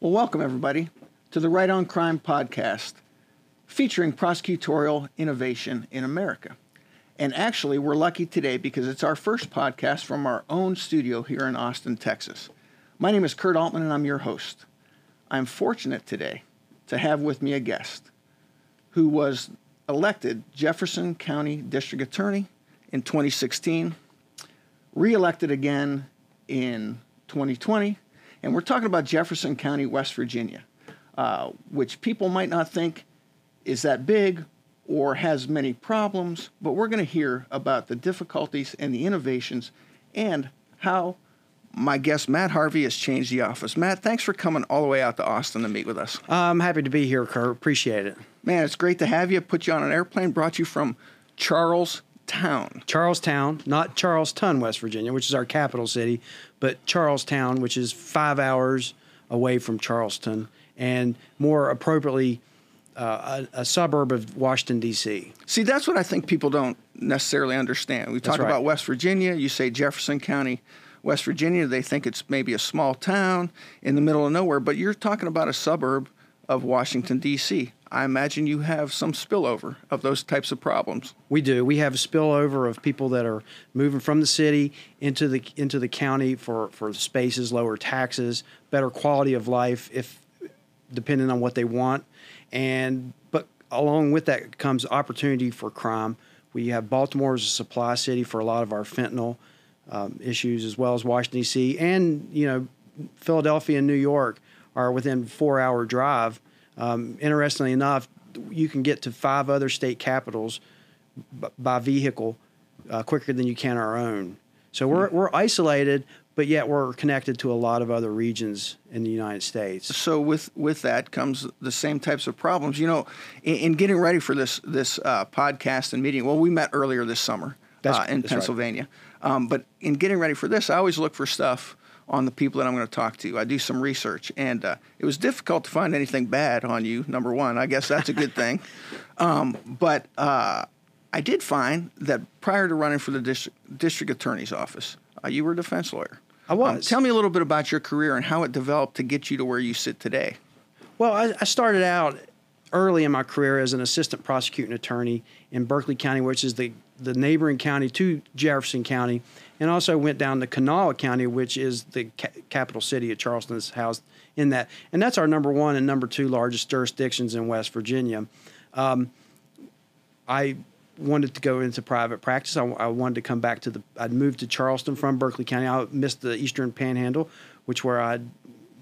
Well, welcome everybody to the Right on Crime podcast featuring prosecutorial innovation in America. And actually, we're lucky today because it's our first podcast from our own studio here in Austin, Texas. My name is Kurt Altman and I'm your host. I'm fortunate today to have with me a guest who was elected Jefferson County District Attorney in 2016, reelected again in 2020, and we're talking about Jefferson County, West Virginia, uh, which people might not think is that big or has many problems, but we're going to hear about the difficulties and the innovations and how my guest Matt Harvey has changed the office. Matt, thanks for coming all the way out to Austin to meet with us. I'm happy to be here, Kurt. Appreciate it. Man, it's great to have you. Put you on an airplane, brought you from Charlestown. Charlestown, not Charleston, West Virginia, which is our capital city, but Charlestown, which is five hours away from Charleston, and more appropriately, uh, a, a, suburb of Washington, D.C. See, that's what I think people don't necessarily understand. We talk right. about West Virginia, you say Jefferson County. West Virginia, they think it's maybe a small town in the middle of nowhere, but you're talking about a suburb of Washington, D.C. I imagine you have some spillover of those types of problems. We do. We have a spillover of people that are moving from the city into the into the county for, for spaces, lower taxes, better quality of life, if depending on what they want. And but along with that comes opportunity for crime. We have Baltimore as a supply city for a lot of our fentanyl um, issues, as well as Washington D.C. and you know Philadelphia and New York are within four hour drive. Um, interestingly enough, you can get to five other state capitals b- by vehicle uh, quicker than you can our own. So we're hmm. we're isolated, but yet we're connected to a lot of other regions in the United States. So with with that comes the same types of problems. You know, in, in getting ready for this this uh, podcast and meeting, well, we met earlier this summer uh, in Pennsylvania. Right. Um, but in getting ready for this, I always look for stuff on the people that I'm going to talk to. I do some research, and uh, it was difficult to find anything bad on you. Number one, I guess that's a good thing. Um, but uh, I did find that prior to running for the district, district attorney's office, uh, you were a defense lawyer. I was. Um, tell me a little bit about your career and how it developed to get you to where you sit today. Well, I, I started out early in my career as an assistant prosecuting attorney in Berkeley County, which is the the neighboring county to Jefferson County, and also went down to Kanawha County, which is the ca- capital city of Charleston is housed in that. And that's our number one and number two largest jurisdictions in West Virginia. Um, I wanted to go into private practice. I, I, wanted to come back to the. I'd moved to Charleston from Berkeley County. I missed the Eastern Panhandle, which where I'd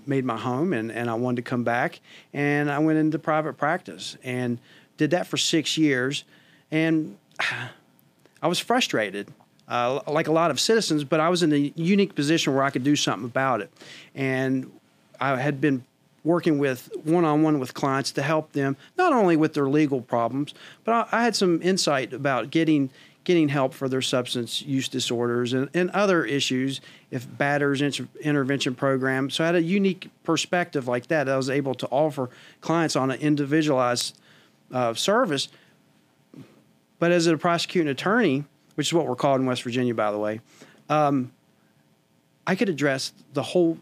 made my home, and, and I wanted to come back. And I went into private practice and did that for six years. And I was frustrated, uh, like a lot of citizens, but I was in a unique position where I could do something about it. And I had been working with one on one with clients to help them not only with their legal problems, but I, I, had some insight about getting getting help for their substance use disorders and, and other issues, if batters inter- intervention program. So I had a unique perspective like that. I was able to offer clients on an individualized uh, service but as a prosecuting attorney, which is what we're called in West Virginia, by the way, um, I could address the whole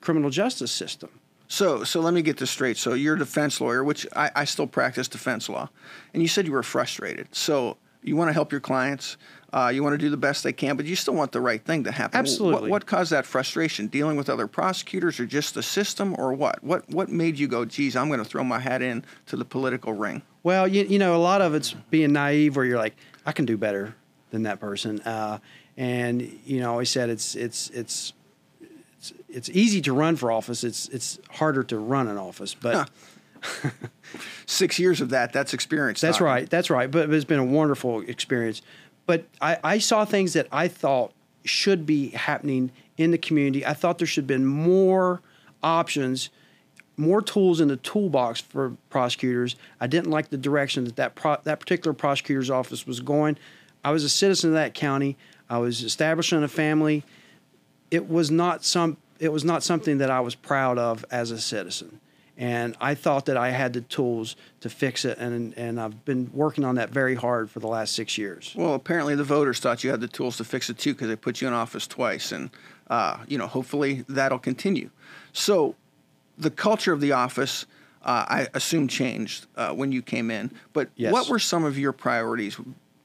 criminal justice system. So, so let me get this straight. So, you're a defense lawyer, which I, I still practice defense law, and you said you were frustrated. So, you want to help your clients, uh, you want to do the best they can, but you still want the right thing to happen. Absolutely. What, what, caused that frustration? Dealing with other prosecutors, or just the system, or what? What what made you go, "Geez, I'm going to throw my hat in to the political ring"? Well, you, you know, a lot of it's being naive, where you're like, I can do better than that person, uh, and you know, I always said it's it's it's. It's, it's easy to run for office. It's it's harder to run an office, but huh. six years of that that's experience. That's right. That's right. But it's been a wonderful experience. But I, I saw things that I thought should be happening in the community. I thought there should have been more options, more tools in the toolbox for prosecutors. I didn't like the direction that that, pro- that particular prosecutor's office was going. I was a citizen of that county. I was establishing a family. It was not some. It was not something that I was proud of as a citizen. And I thought that I had the tools to fix it, and and I've been working on that very hard for the last six years. Well, apparently the voters thought you had the tools to fix it too because they put you in office twice, and uh, you know hopefully that'll continue. So, the culture of the office, uh, I assume, changed uh, when you came in. But Yes. what were some of your priorities,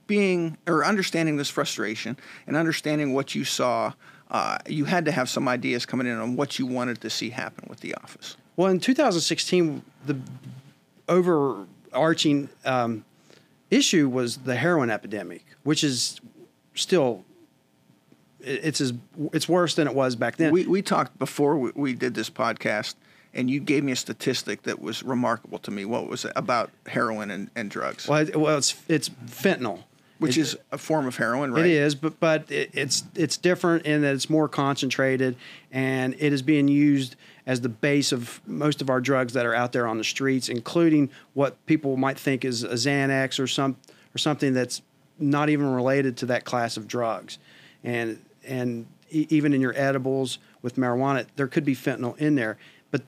being or understanding this frustration and understanding what you saw? Uh, you had to have some ideas coming in on what you wanted to see happen with the office. Well, in 2016, the overarching um, issue was the heroin epidemic, which is still it's as it's worse than it was back then. We, we talked before we, we did this podcast, and you gave me a statistic that was remarkable to me. What was it about heroin and, and drugs, well, it- well, it's it's fentanyl. Which It- is a form of heroin, right? It is, but but it, it's it's different in that it's more concentrated, and it is being used as the base of most of our drugs that are out there on the streets, including what people might think is a Xanax or some or something that's not even related to that class of drugs, and and e- even in your edibles with marijuana, there could be fentanyl in there, but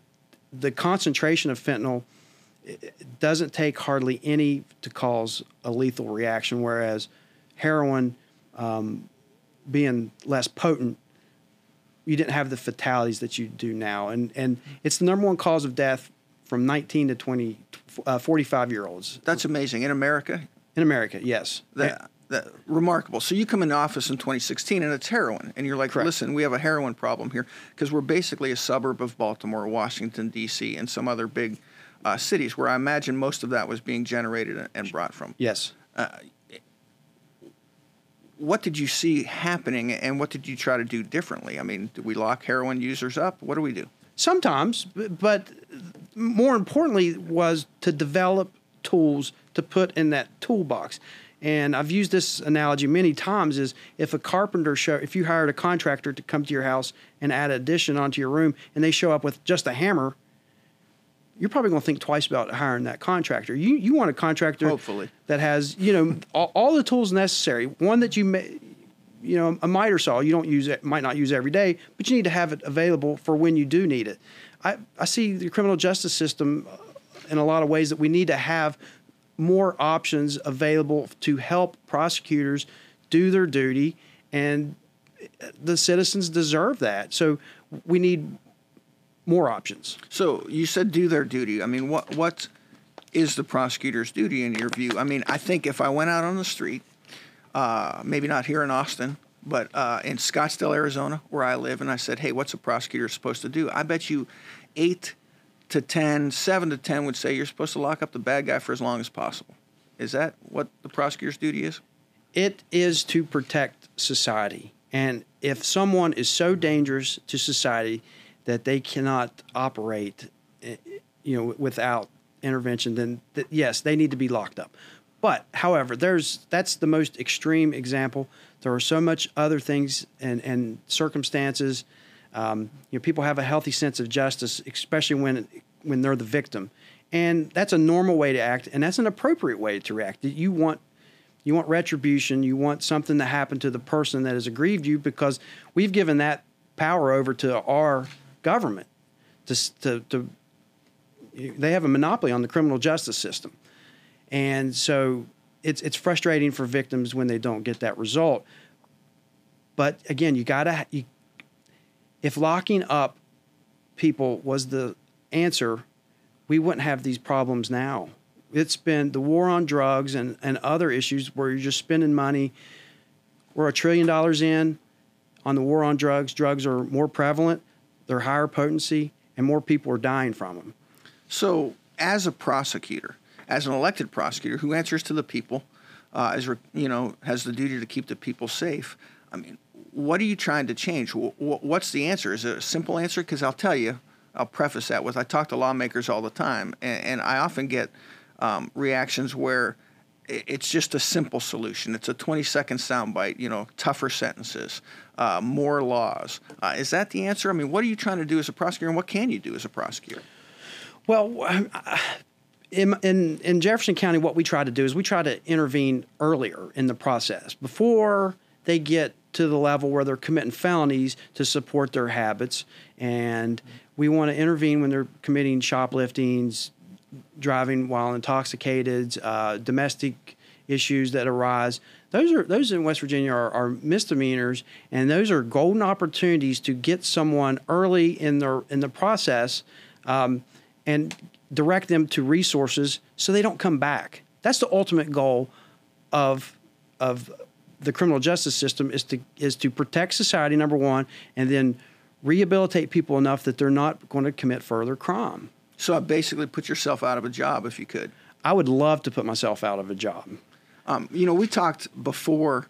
the concentration of fentanyl it doesn't take hardly any to cause a lethal reaction, whereas heroin, um, being less potent, you didn't have the fatalities that you do now. And, and it's the number one cause of death from 19 to 20, uh, 45 year olds That's amazing. In America, in America, yes. that, that remarkable. So you come into office in 2016, and it's heroin, and you're like, Correct. listen, we have a heroin problem here because we're basically a suburb of Baltimore, Washington D.C., and some other big uh, cities where I imagine most of that was being generated and brought from. Yes. what did you see happening and what did you try to do differently? I mean, do we lock heroin users up? What do we do? Sometimes, but more importantly was to develop tools to put in that toolbox. And I've used this analogy many times is if a carpenter show if you hired a contractor to come to your house and add an addition onto your room and they show up with just a hammer, you're probably going to think twice about hiring that contractor. You you want a contractor Hopefully. that has, you know, all, all the tools necessary. One that you may you know, a miter saw you don't use it, might not use every day, but you need to have it available for when you do need it. I, I see the criminal justice system uh, in a lot of ways that we need to have more options available to help prosecutors do their duty, and the citizens deserve that. So we need more options. So you said do their duty. I mean, what what is the prosecutor's duty in your view? I mean, I think if I went out on the street, uh, maybe not here in Austin, but uh, in Scottsdale, Arizona, where I live, and I said, "Hey, what's a prosecutor supposed to do?" I bet you eight to 10, 7 to ten would say you're supposed to lock up the bad guy for as long as possible. Is that what the prosecutor's duty is? it is to protect society. And if someone is so dangerous to society that they cannot operate, eh, you know, without intervention, then th- yes, they need to be locked up. But however, there's that's the most extreme example. There are so much other things and and circumstances. Um, you know, people have a healthy sense of justice, especially when when they're the victim, and that's a normal way to act, and that's an appropriate way to react. You want you want retribution. You want something to happen to the person that has aggrieved you because we've given that power over to our government. To, to, to they have a monopoly on the criminal justice system, and so it's it's frustrating for victims when they don't get that result. But again, you gotta you, if locking up people was the answer, we wouldn't have these problems now. It's been the war on drugs and, and other issues where you're just spending money. We're a trillion dollars in on the war on drugs. Drugs are more prevalent, they're higher potency, and more people are dying from them. So, as a prosecutor, as an elected prosecutor who answers to the people, uh, as re- you know, has the duty to keep the people safe. I mean, what are you trying to change? Wh- What's the answer? Is it a simple answer? Because I'll tell you, I'll preface that with I talk to lawmakers all the time, and, and I often get um, reactions where it's just a simple solution. It's a 20 second soundbite, you know, tougher sentences, uh, more laws. Uh, is that the answer? I mean, what are you trying to do as a prosecutor, and what can you do as a prosecutor? Well, in, in, in Jefferson County, what we try to do is we try to intervene earlier in the process before they get to the level where they're committing felonies to support their habits. And we want to intervene when they're committing shopliftings, driving while intoxicated, uh, domestic issues that arise. Those are those in West Virginia are, are, misdemeanors, and those are golden opportunities to get someone early in their in the process, um, and direct them to resources so they don't come back. That's the ultimate goal of of the criminal justice system is to is to protect society number one, and then rehabilitate people enough that they're not going to commit further crime. So I basically, put yourself out of a job if you could. I would love to put myself out of a job. Um, you know, we talked before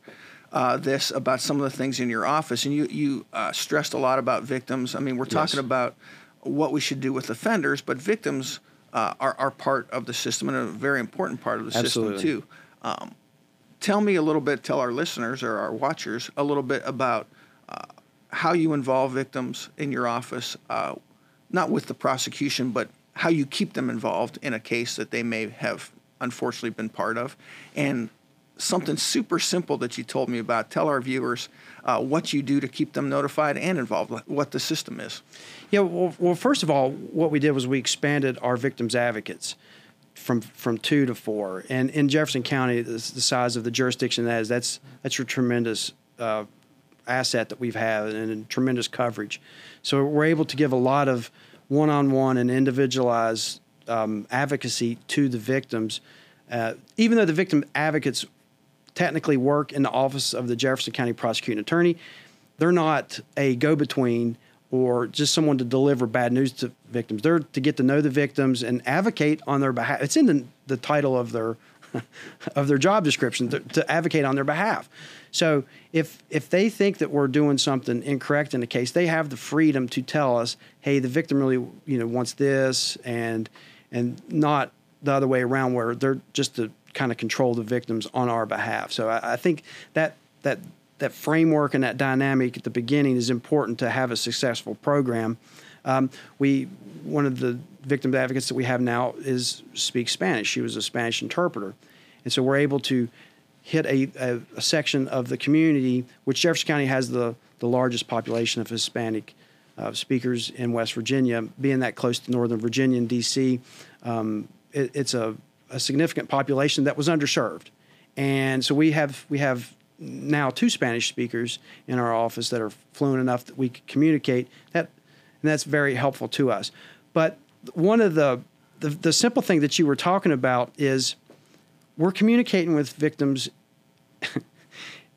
uh, this about some of the things in your office, and you you uh, stressed a lot about victims. I mean, we're talking yes. about what we should do with offenders, but victims uh, are are part of the system and a very important part of the Absolutely. system too. Um, tell me a little bit. Tell our listeners or our watchers a little bit about uh, how you involve victims in your office, uh, not with the prosecution, but how you keep them involved in a case that they may have unfortunately been part of. And something super simple that you told me about. Tell our viewers uh, what you do to keep them notified and involved, what the system is. Yeah, well, well, first of all, what we did was we expanded our victims advocates from from two to four. And in Jefferson County, the, the size of the jurisdiction that is, that's that's a tremendous uh, asset that we've had and tremendous coverage. So we're able to give a lot of one-on-one and individualized um, advocacy to the victims. Uh, even though the victim advocates technically work in the office of the Jefferson County prosecuting attorney, they're not a go-between or just someone to deliver bad news to victims. They're to get to know the victims and advocate on their behalf. It's in the, the title of their of their job description to, to, advocate on their behalf. So if if they think that we're doing something incorrect in the case, they have the freedom to tell us, "Hey, the victim really you know wants this," and and not the other way around where they're just to kind of control the victims on our behalf. So I, I think that that that framework and that dynamic at the beginning is important to have a successful program. Um, we one of the victim advocates that we have now is speaks Spanish. She was a Spanish interpreter, and so we're able to hit a, a, a section of the community, which Jefferson County has the the largest population of Hispanic uh, speakers in West Virginia. Being that close to Northern Virginia and D.C., um, it, it's a, a significant population that was underserved, and so we have we have now two Spanish speakers in our office that are fluent enough that we can communicate. That and that's very helpful to us. But one of the the, the simple thing that you were talking about is we're communicating with victims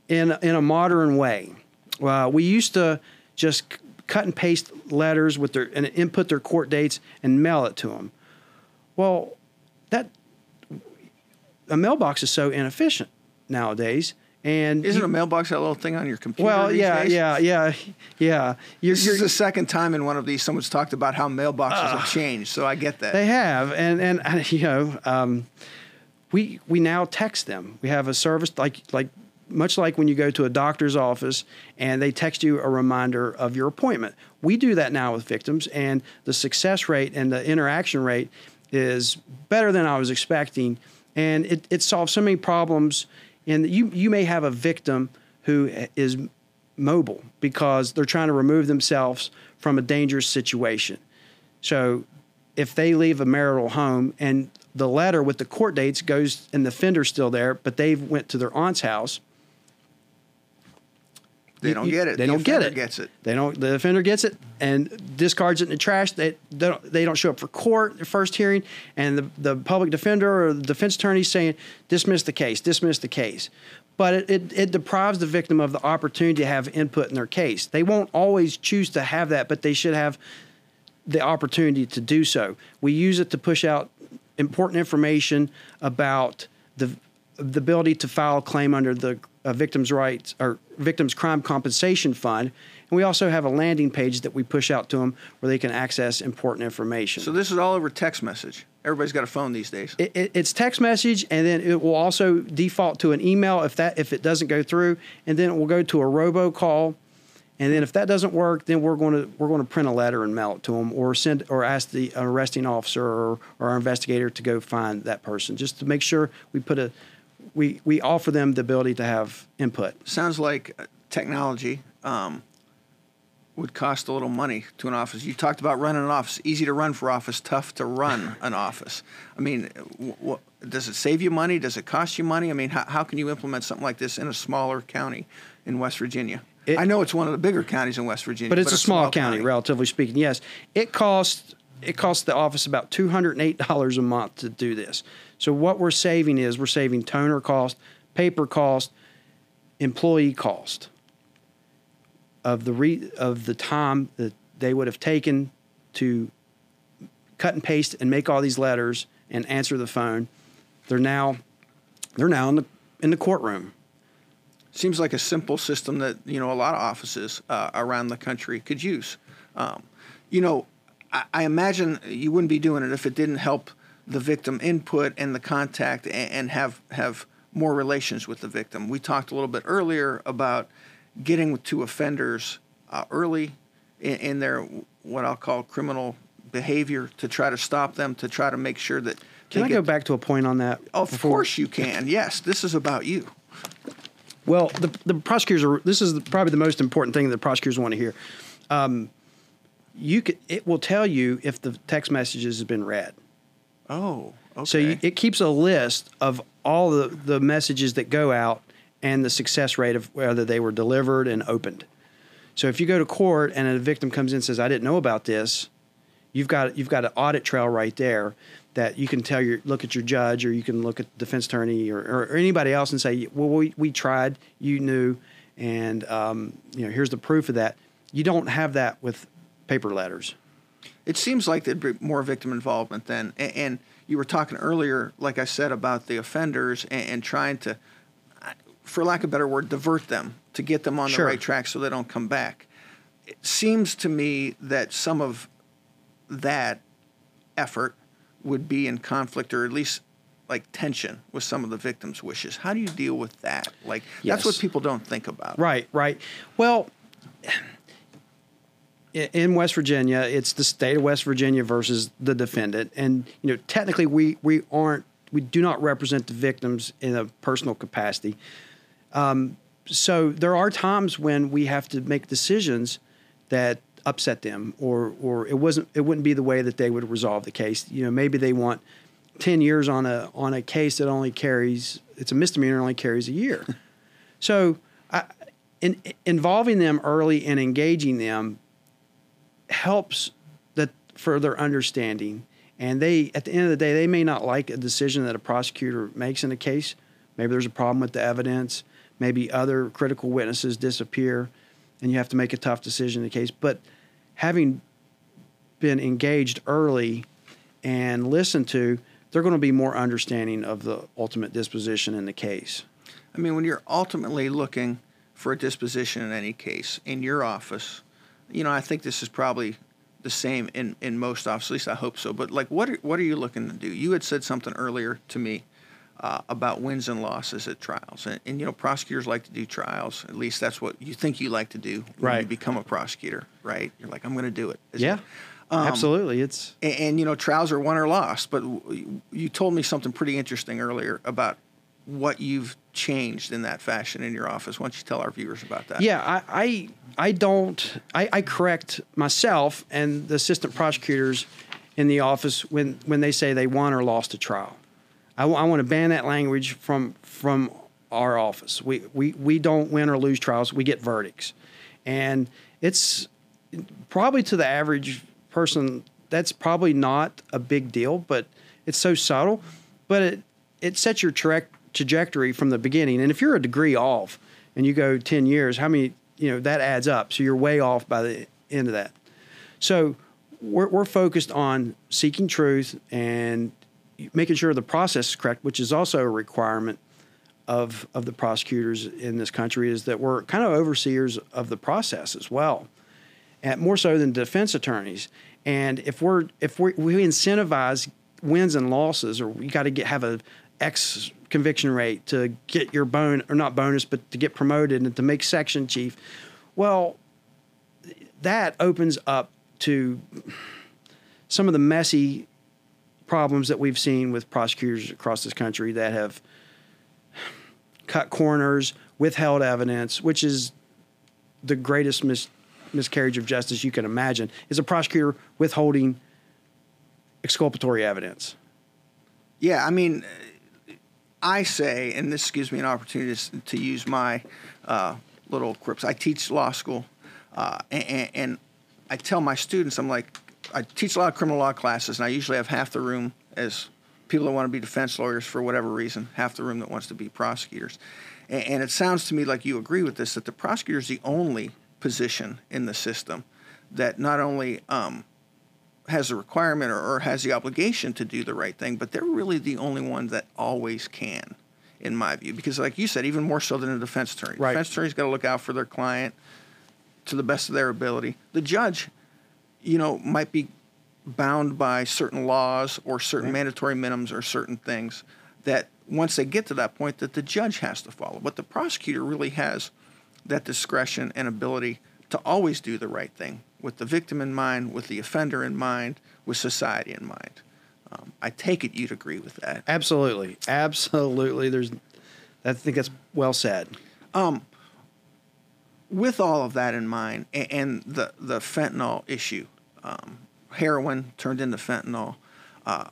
in in a modern way. Uh, we used to just cut and paste letters with their and input their court dates and mail it to them. Well, that a mailbox is so inefficient nowadays and isn't you, a mailbox that little thing on your computer? Well, yeah, days? yeah, yeah, yeah. You're, this you're, is the second time in one of these someone's talked about how mailboxes uh, have changed. So I get that they have, and and you know, um, we we now text them. We have a service like like much like when you go to a doctor's office and they text you a reminder of your appointment. We do that now with victims, and the success rate and the interaction rate is better than I was expecting, and it, it solves so many problems and you you may have a victim who is mobile because they're trying to remove themselves from a dangerous situation. So if they leave a marital home and the letter with the court dates goes and the offender's still there, but they've went to their aunt's house, they don't get it. They the don't get it. Gets it. They don't. The offender gets it and discards it in the trash. They, they don't. They don't show up for court. Their first hearing, and the the public defender or the defense attorney saying dismiss the case, dismiss the case. But it, it, it deprives the victim of the opportunity to have input in their case. They won't always choose to have that, but they should have the opportunity to do so. We use it to push out important information about the the ability to file a claim under the uh, victims' rights or victims' crime compensation fund. And we also have a landing page that we push out to them where they can access important information. So this is all over text message. Everybody's got a phone these days. It, it, it's text message, and then it will also default to an email if that if it doesn't go through, and then it will go to a robocall. And then if that doesn't work, then we're going to we're going to print a letter and mail it to them, or send or ask the arresting officer or, or our investigator to go find that person, just to make sure we put a we we offer them the ability to have input. Sounds like technology um, would cost a little money to an office. You talked about running an office. Easy to run for office, tough to run an office. I mean, does it save you money? Does it cost you money? I mean, how, how can you implement something like this in a smaller county in West Virginia? It, I know it's one of the bigger counties in West Virginia, but it's but a, small, small county, county, relatively speaking. Yes, it costs it costs the office about two hundred and eight dollars a month to do this. So what we're saving is we're saving toner cost, paper cost, employee cost of the re, of the time that they would have taken to cut and paste and make all these letters and answer the phone. They're now they're now in the in the courtroom. Seems like a simple system that you know a lot of offices uh, around the country could use. Um, you know, I, I, imagine you wouldn't be doing it if it didn't help the victim input and the contact and, and have have more relations with the victim. We talked a little bit earlier about getting to offenders uh, early in, in, their what I'll call criminal behavior to try to stop them, to try to make sure that. Can I go back to a point on that? Of before? course you can. Yes, this is about you. Well, the, the prosecutors are. This is probably the most important thing that prosecutors want to hear. Um, you could, it will tell you if the text messages have been read. Oh, okay. So you, it keeps a list of all the, the messages that go out and the success rate of whether they were delivered and opened. So if you go to court and a victim comes in and says, "I didn't know about this," you've got you've got an audit trail right there that you can tell your look at your judge or you can look at the defense attorney or, or, or anybody else and say, "Well, we, we tried, you knew, and um, you know here's the proof of that." You don't have that with paper letters. It seems like there'd be more victim involvement then, and, and you were talking earlier, like I said, about the offenders and, and trying to for lack of a better word, divert them to get them on sure. the right track so they don't come back. It seems to me that some of that effort would be in conflict or at least like tension with some of the victims' wishes. How do you deal with that? Like yes. that's what people don't think about. Right, right. Well, in West Virginia, it's the state of West Virginia versus the defendant, and you know technically we we aren't we do not represent the victims in a personal capacity. Um, so there are times when we have to make decisions that upset them, or or it wasn't it wouldn't be the way that they would resolve the case. You know, maybe they want ten years on a on a case that only carries it's a misdemeanor only carries a year. so, I, in, involving them early and engaging them helps that further understanding. And they, at the end of the day, they may not like a decision that a prosecutor makes in a case. Maybe there's a problem with the evidence maybe other critical witnesses disappear, and you have to make a tough decision in the case. But having been engaged early and listened to, they're going to be more understanding of the ultimate disposition in the case. I mean, when you're ultimately looking for a disposition in any case in your office, you know, I think this is probably the same in, in most offices. At least I hope so. But like, what are, what are you looking to do? You had said something earlier to me uh, about wins and losses at trials. And, and, you know, prosecutors like to do trials. At least that's what you think you like to do when right. you become a prosecutor, right? You're like, I'm going to do it. yeah. It? Um, Absolutely, it's and, and, you know trials are won or lost. But you told me something pretty interesting earlier about what you've changed in that fashion in your office. Why don't you tell our viewers about that? Yeah, I I, I don't I, I correct myself and the assistant prosecutors in the office when when they say they won or lost a trial. I, I want to ban that language from from our office. We, we we don't win or lose trials. We get verdicts, and it's probably to the average person that's probably not a big deal, but it's so subtle. But it it sets your tra- trajectory from the beginning. And if you're a degree off and you go ten years, how many you know that adds up. So you're way off by the end of that. So we're, we're focused on seeking truth and making sure the process is correct, which is also a requirement of of the prosecutors in this country, is that we're kind of overseers of the process as well, and more so than defense attorneys. And if we're if we we incentivize wins and losses, or you got to get have a X conviction rate to get your bone or not bonus, but to get promoted and to make section chief, well, that opens up to some of the messy problems that we've seen with prosecutors across this country that have cut corners, withheld evidence, which is the greatest mis- miscarriage of justice you can imagine, is a prosecutor withholding exculpatory evidence. Yeah, I mean, I say, and this gives me an opportunity to, to use my uh, little quips. I teach law school, uh, and, and I tell my students, I'm like, I teach a lot of criminal law classes, and I usually have half the room as people that want to be defense lawyers for whatever reason, half the room that wants to be prosecutors. And, and it sounds to me like you agree with this that the prosecutor is the only position in the system that not only um, has a requirement or, or, has the obligation to do the right thing, but they're really the only one that always can, in my view. Because, like you said, even more so than a defense attorney. Right. Defense attorney's got to look out for their client to the best of their ability. The judge, you know, might be bound by certain laws or certain right. mandatory minimums or certain things that once they get to that point that the judge has to follow. But the prosecutor really has that discretion and ability to always do the right thing with the victim in mind, with the offender in mind, with society in mind. Um, I take it you'd agree with that. Absolutely, absolutely. There's, I think that's well said. Um, with all of that in mind, and, and the the fentanyl issue, um, heroin turned into fentanyl. Uh,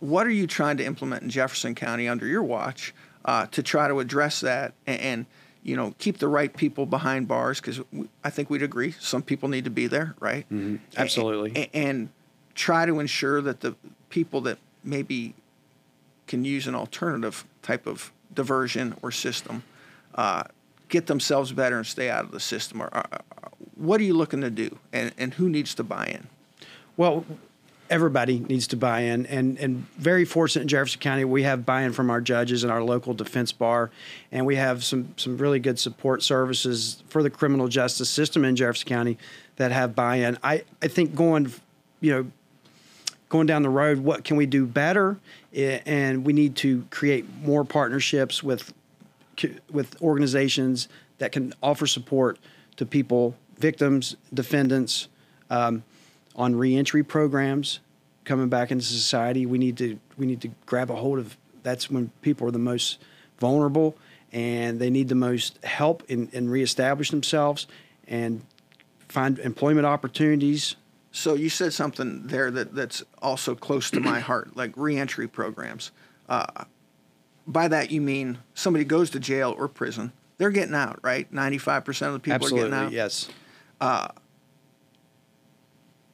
what are you trying to implement in Jefferson County under your watch uh, to try to address that and, and you know, keep the right people behind bars because I think we'd agree some people need to be there, right? Mm-hmm. Absolutely. And, and, try to ensure that the people that maybe can use an alternative type of diversion or system uh, get themselves better and stay out of the system. Or, uh, what are you looking to do, and, and who needs to buy in? Well, everybody needs to buy in. And and very fortunate in Jefferson County we have buy-in from our judges and our local defense bar. And we have some some really good support services for the criminal justice system in Jefferson County that have buy-in. I I think going you know going down the road what can we do better? And we need to create more partnerships with with organizations that can offer support to people victims defendants. Um, on reentry programs coming back into society. We need to we need to grab a hold of. That's when people are the most vulnerable and they need the most help in, in reestablish themselves and find employment opportunities. So you said something there that, that's also close to my heart, like reentry programs. Uh, by that you mean somebody goes to jail or prison, they're getting out, right? Ninety-five percent of the people Absolutely, are getting out. Yes. Uh,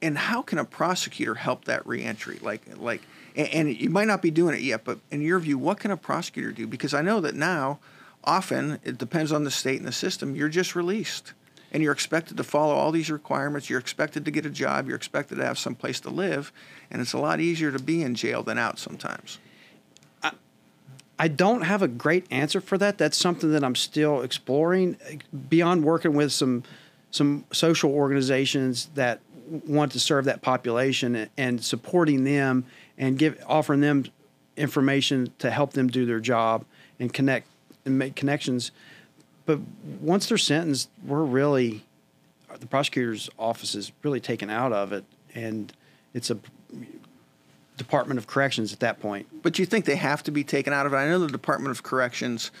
and how can a prosecutor help that reentry? Like, like, and, and you might not be doing it yet, but in your view, what can a prosecutor do? Because I know that now, often it depends on the state and the system. You're just released, and you're expected to follow all these requirements. You're expected to get a job. You're expected to have some place to live, and it's a lot easier to be in jail than out sometimes. I don't have a great answer for that. That's something that I'm still exploring. Beyond working with some some social organizations that want to serve that population and supporting them and give offering them information to help them do their job and connect and make connections. But once they're sentenced, we're really the prosecutor's office is really taken out of it, and it's a Department of Corrections at that point. But you think they have to be taken out of it? I know the Department of Corrections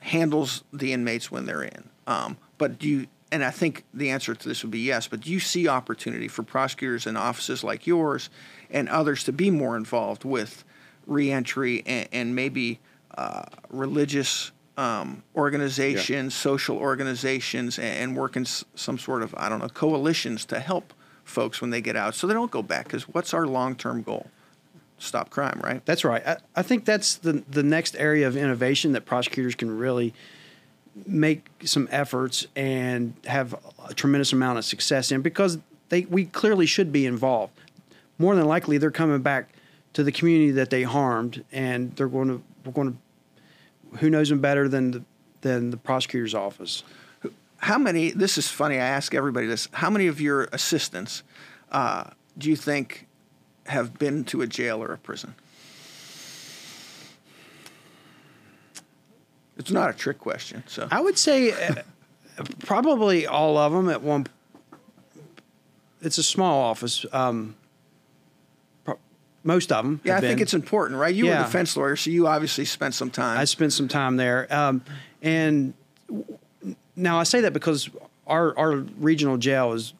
handles the inmates when they're in, um, but do you and I think the answer to this would be yes, but do you see opportunity for prosecutors and offices like yours and others to be more involved with reentry and, and maybe uh, religious um, organizations, yeah. social organizations, and, and work in s- some sort of, I don't know, coalitions to help folks when they get out so they don't go back? Because what's our long term goal? Stop crime, right? That's right. I, I think that's the, the next area of innovation that prosecutors can really make some efforts and have a tremendous amount of success in because they we clearly should be involved. More than likely, they're coming back to the community that they harmed, and they're going to we're going to who knows them better than the, than the prosecutor's office. How many? This is funny. I ask everybody this. How many of your assistants uh, do you think have been to a jail or a prison? It's not a trick question. So I would say uh, probably all of them at one. It's a small office. Um, pro- most of them. Yeah, I have think it's important, right? You were a defense lawyer, so you obviously spent some time. I spent some time there, um, and w- now I say that because our our regional jail is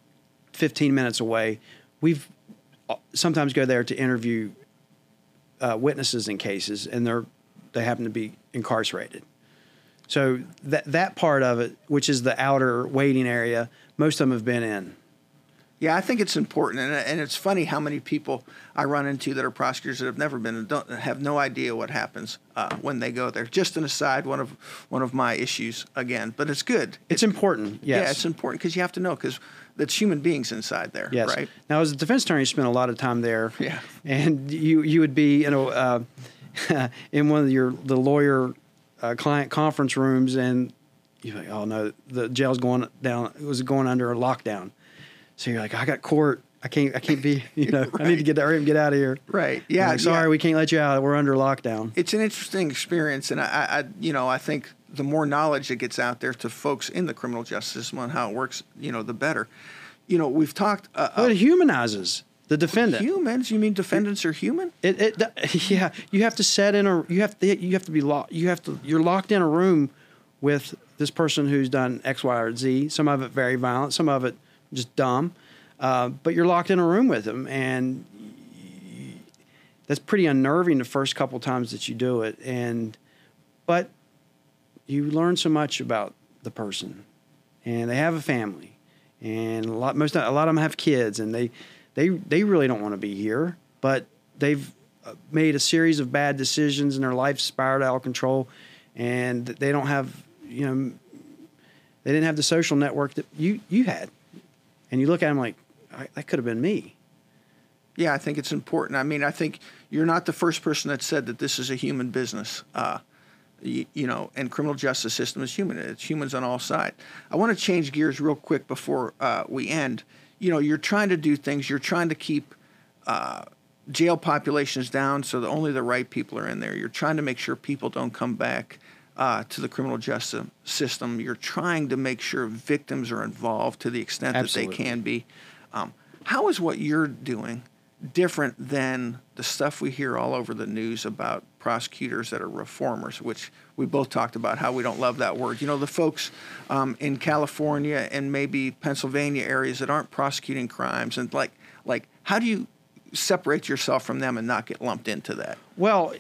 15 minutes away. We've uh, sometimes go there to interview uh, witnesses in cases, and they're they happen to be incarcerated. So that that part of it, which is the outer waiting area, most of them have been in. Yeah, I think it's important, and, and it's funny how many people I run into that are prosecutors that have never been and don't have no idea what happens uh, when they go there. Just an aside, one of one of my issues again, but it's good. It's important. Yes. Yeah, it's important because you have to know because that's human beings inside there, Yes. right? Now, as a defense attorney, you spent a lot of time there. Yeah. And you you would be you know uh, in one of your the lawyer uh, client conference rooms, and you're like, oh no, the jail's going down. It was going under a lockdown. So you're like, I got court. I can't. I can't be. You know, I need to get hurry and get out of here. Right. Yeah. Like, Sorry, yeah. we can't let you out. We're under lockdown. it's an interesting experience, and I, I, you know, I think the more knowledge that gets out there to folks in the criminal justice system on how it works, you know, the better. You know, we've talked. Uh, Well, uh, it humanizes the defendant. humans? You mean defendants are human? It, it, yeah, you have to set in a, you have to, you have to be locked, you have to, you're locked in a room with this person who's done X, Y, or Z. Some of it very violent, some of it just dumb. Uh, but you're locked in a room with them, and that's pretty unnerving the first couple times that you do it. And, but you learn so much about the person, and they have a family, and a lot, most, a lot of them have kids, and they, they, they really don't want to be here, but they've uh, made a series of bad decisions, and their life spiraled out of control, and they don't have, you know, they didn't have the social network that you you had, and you look at them like, that could have been me. Yeah, I think it's important. I mean, I think you're not the first person that said that this is a human business. Uh, you, you know, and criminal justice system is human. It's humans on all sides. I want to change gears real quick before uh, we end. You know, you're trying to do things. You're trying to keep uh, jail populations down so that only the right people are in there. You're trying to make sure people don't come back uh, to the criminal justice system. You're trying to make sure victims are involved to the extent Absolutely. that they can be. Um, how is what you're doing different than the stuff we hear all over the news about prosecutors that are reformers, which we both talked about how we don't love that word. You know, the folks um, in California and maybe Pennsylvania areas that aren't prosecuting crimes, and like, like, how do you separate yourself from them and not get lumped into that? Well,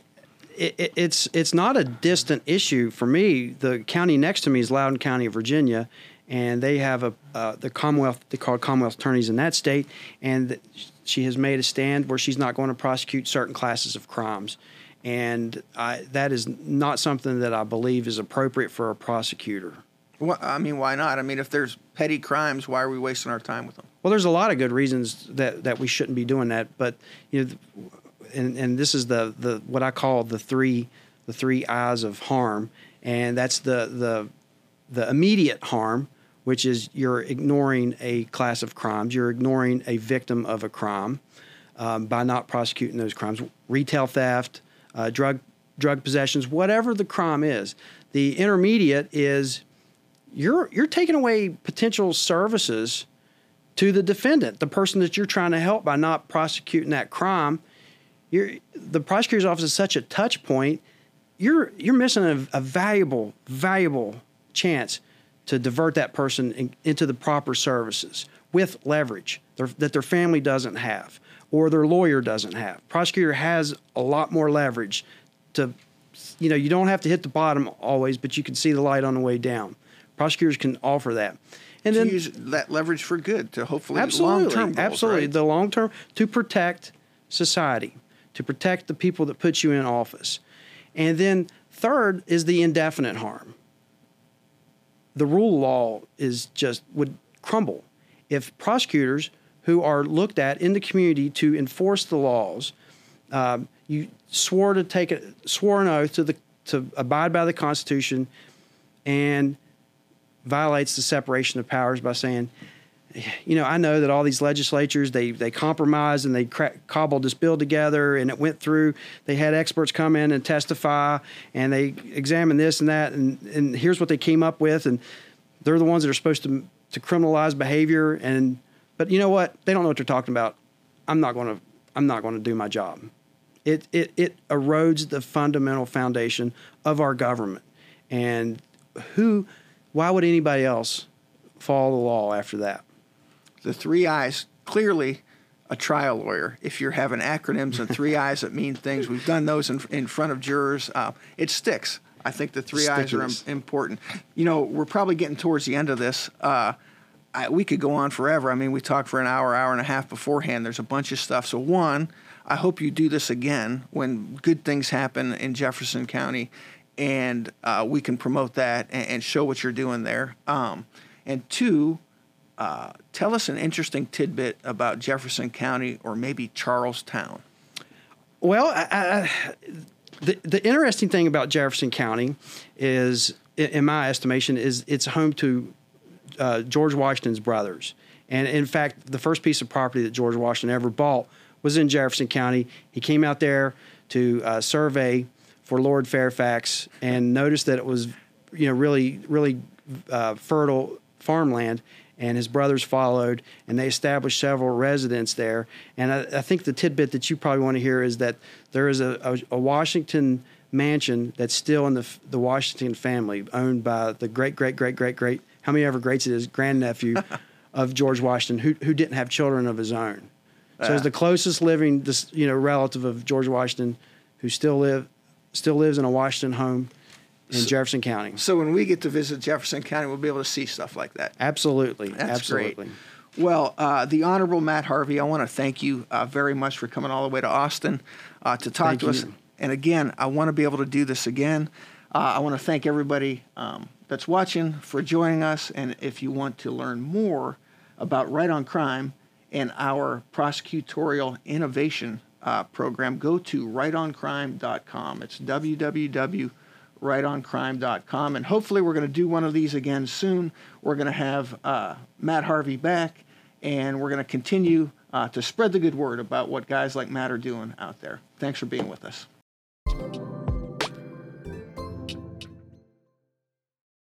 it, it, it's it's not a distant issue for me. The county next to me is Loudoun County, Virginia, and they have a uh, the Commonwealth they call Commonwealth attorneys in that state, and she has made a stand where she's not going to prosecute certain classes of crimes, and I, that is not something that I believe is appropriate for a prosecutor. Well, I mean, why not? I mean, if there's petty crimes, why are we wasting our time with them? Well, there's a lot of good reasons that, that we shouldn't be doing that, but you know, and and this is the the what I call the three the three I's of harm, and that's the the the immediate harm, which is you're ignoring a class of crimes, you're ignoring a victim of a crime um, by not prosecuting those crimes, retail theft, uh, drug drug possessions, whatever the crime is. The intermediate is you're you're taking away potential services to the defendant, the person that you're trying to help by not prosecuting that crime. You're, the prosecutor's office is such a touch point. You're you're missing a, a valuable valuable chance to divert that person in, into the proper services with leverage their, that their family doesn't have or their lawyer doesn't have. Prosecutor has a lot more leverage to, you know, you don't have to hit the bottom always, but you can see the light on the way down. Prosecutors can offer that. And then use that leverage for good to hopefully absolutely, long-term absolutely, right? the long term to protect society, to protect the people that put you in office, and then third is the indefinite harm. The rule of law is just would crumble. If prosecutors who are looked at in the community to enforce the laws, um, you swore to take a swore an oath to the to abide by the Constitution, and violates the separation of powers by saying, you know, I know that all these legislatures they they compromised and they cobbled this bill together and it went through. They had experts come in and testify and they examined this and that and and here's what they came up with and they're the ones that are supposed to to criminalize behavior and but you know what? They don't know what they're talking about. I'm not going to I'm not going to do my job. It, it, it erodes the fundamental foundation of our government. And who, why would anybody else follow the law after that? The three I's clearly a trial lawyer. If you're having acronyms and three I's that mean things, we've done those in, in front of jurors. Uh, it sticks. I think the three I's are Im- important. You know, we're probably getting towards the end of this. Uh, I, we could go on forever. I mean, we talked for an hour, hour and a half beforehand. There's a bunch of stuff. So, one, I hope you do this again when good things happen in Jefferson County and uh, we can promote that and, and, show what you're doing there. Um, and two, uh, tell us an interesting tidbit about Jefferson County or maybe Charles Town. Well, I, I, the, the interesting thing about Jefferson County is, in my estimation, is it's home to uh, George Washington's brothers. And in fact, the first piece of property that George Washington ever bought was in Jefferson County. He came out there to uh, survey for Lord Fairfax and noticed that it was, you know, really, really uh, fertile farmland. And his brothers followed, and they established several residents there. And I, I think the tidbit that you probably want to hear is that there is a, a, a Washington mansion that's still in the the Washington family, owned by the great, great, great, great, great how many ever greats it is, grandnephew of George Washington, who who didn't have children of his own. So he's the closest living, this you know, relative of George Washington, who still live, still lives in a Washington home in so, Jefferson County. So when we get to visit Jefferson County, we'll be able to see stuff like that. Absolutely, That's absolutely. Great. Well, uh, the Honorable Matt Harvey, I want to thank you uh, very much for coming all the way to Austin uh, to talk thank to you. us. And again, I want to be able to do this again. Uh, I want to thank everybody um, that's watching for joining us. And if you want to learn more about Right on Crime and our prosecutorial innovation uh, program, go to rightoncrime.com. It's www.rightoncrime.com. And hopefully, we're going to do one of these again soon. We're going to have uh, Matt Harvey back, and we're going to continue uh, to spread the good word about what guys like Matt are doing out there. Thanks for being with us.